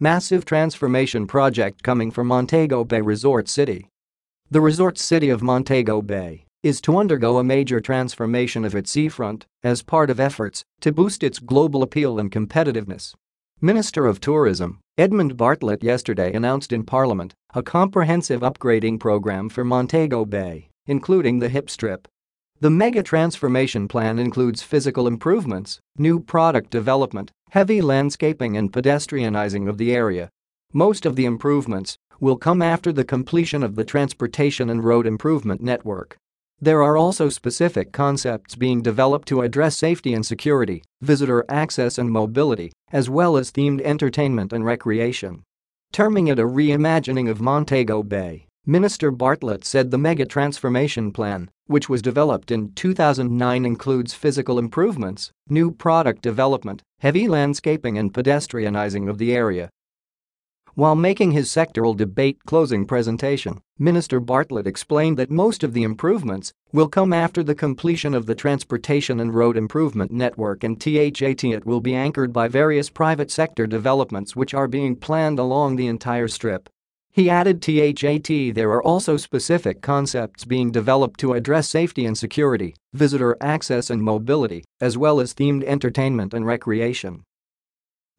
Massive transformation project coming for Montego Bay Resort City. The resort city of Montego Bay is to undergo a major transformation of its seafront as part of efforts to boost its global appeal and competitiveness. Minister of Tourism Edmund Bartlett yesterday announced in Parliament a comprehensive upgrading program for Montego Bay, including the hip strip. The mega transformation plan includes physical improvements, new product development, heavy landscaping and pedestrianizing of the area. Most of the improvements will come after the completion of the transportation and road improvement network. There are also specific concepts being developed to address safety and security, visitor access and mobility, as well as themed entertainment and recreation. Terming it a reimagining of Montego Bay, Minister Bartlett said the mega transformation plan, which was developed in 2009 includes physical improvements, new product development, heavy landscaping and pedestrianizing of the area, while making his sectoral debate closing presentation, Minister Bartlett explained that most of the improvements will come after the completion of the Transportation and Road Improvement Network and THAT it will be anchored by various private sector developments which are being planned along the entire strip. He added THAT there are also specific concepts being developed to address safety and security, visitor access and mobility, as well as themed entertainment and recreation.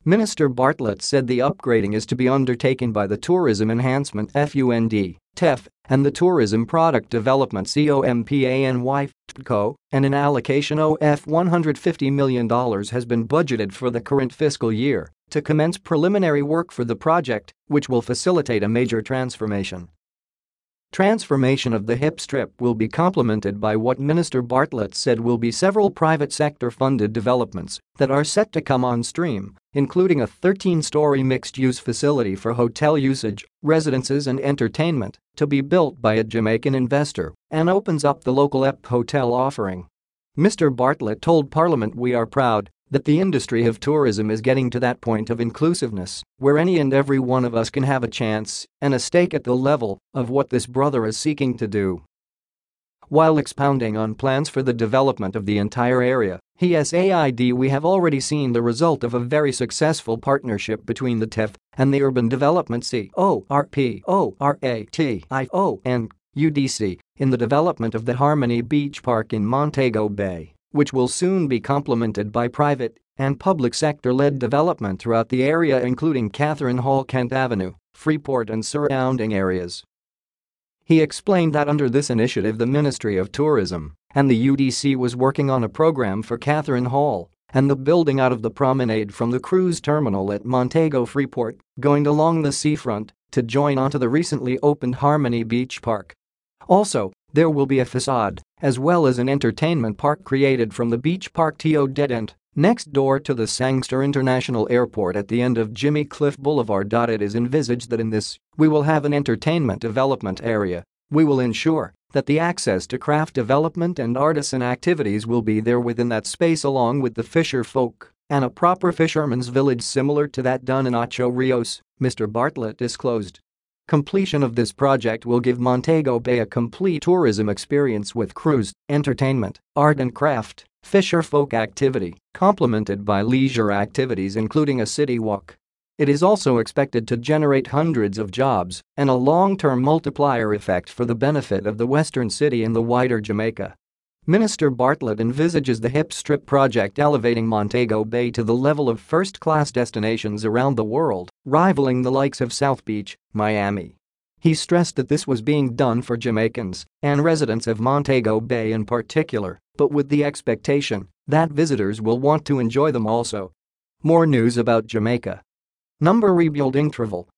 Minister Bartlett said the upgrading is to be undertaken by the Tourism Enhancement FUND, TEF, and the Tourism Product Development COMPANY, TCO, and an allocation of $150 million has been budgeted for the current fiscal year to commence preliminary work for the project, which will facilitate a major transformation. Transformation of the hip strip will be complemented by what Minister Bartlett said will be several private sector funded developments that are set to come on stream, including a 13 story mixed use facility for hotel usage, residences, and entertainment to be built by a Jamaican investor and opens up the local EP hotel offering. Mr. Bartlett told Parliament we are proud that the industry of tourism is getting to that point of inclusiveness where any and every one of us can have a chance and a stake at the level of what this brother is seeking to do. While expounding on plans for the development of the entire area, he said we have already seen the result of a very successful partnership between the TEF and the Urban Development CORPORATION and UDC in the development of the Harmony Beach Park in Montego Bay which will soon be complemented by private and public sector-led development throughout the area including Catherine Hall Kent Avenue, Freeport and surrounding areas. He explained that under this initiative the Ministry of Tourism and the UDC was working on a program for Catherine Hall and the building out of the promenade from the cruise terminal at Montego Freeport, going along the seafront to join onto the recently opened Harmony Beach Park. Also, there will be a facade, as well as an entertainment park created from the beach park TO dead end, next door to the Sangster International Airport at the end of Jimmy Cliff Boulevard. It is envisaged that in this, we will have an entertainment development area. We will ensure that the access to craft development and artisan activities will be there within that space along with the fisher folk and a proper fisherman's village similar to that done in Ocho Rios, Mr. Bartlett disclosed. Completion of this project will give Montego Bay a complete tourism experience with cruise, entertainment, art and craft, fisher folk activity, complemented by leisure activities including a city walk. It is also expected to generate hundreds of jobs and a long-term multiplier effect for the benefit of the western city and the wider Jamaica. Minister Bartlett envisages the hip strip project elevating Montego Bay to the level of first-class destinations around the world, rivaling the likes of South Beach, Miami. He stressed that this was being done for Jamaicans and residents of Montego Bay in particular, but with the expectation that visitors will want to enjoy them also. More news about Jamaica. Number rebuilding travel